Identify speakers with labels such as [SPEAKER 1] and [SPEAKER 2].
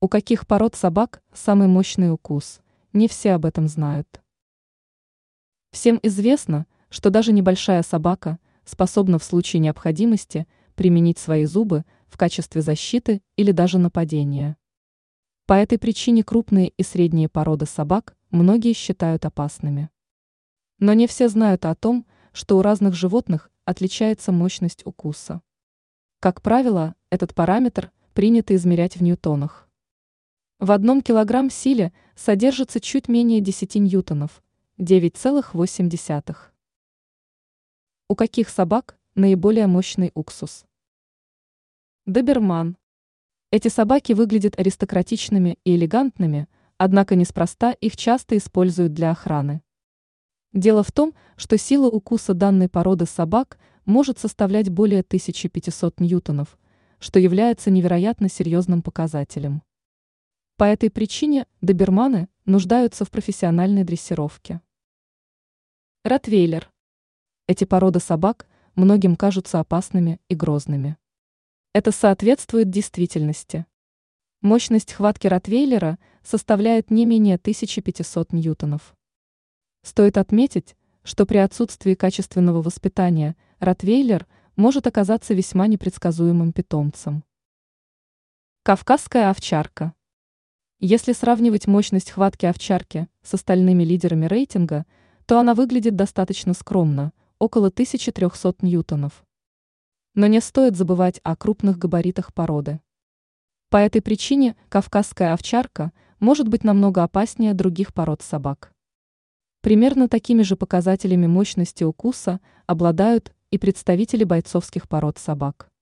[SPEAKER 1] У каких пород собак самый мощный укус? Не все об этом знают. Всем известно, что даже небольшая собака способна в случае необходимости применить свои зубы в качестве защиты или даже нападения. По этой причине крупные и средние породы собак многие считают опасными. Но не все знают о том, что у разных животных отличается мощность укуса. Как правило, этот параметр принято измерять в ньютонах. В одном килограмм силе содержится чуть менее 10 ньютонов, 9,8. У каких собак наиболее мощный уксус? Доберман. Эти собаки выглядят аристократичными и элегантными, однако неспроста их часто используют для охраны. Дело в том, что сила укуса данной породы собак может составлять более 1500 ньютонов, что является невероятно серьезным показателем. По этой причине доберманы нуждаются в профессиональной дрессировке. Ротвейлер. Эти породы собак многим кажутся опасными и грозными. Это соответствует действительности. Мощность хватки ротвейлера составляет не менее 1500 ньютонов. Стоит отметить, что при отсутствии качественного воспитания ротвейлер может оказаться весьма непредсказуемым питомцем. Кавказская овчарка. Если сравнивать мощность хватки овчарки с остальными лидерами рейтинга, то она выглядит достаточно скромно, около 1300 ньютонов. Но не стоит забывать о крупных габаритах породы. По этой причине кавказская овчарка может быть намного опаснее других пород собак. Примерно такими же показателями мощности укуса обладают и представители бойцовских пород собак.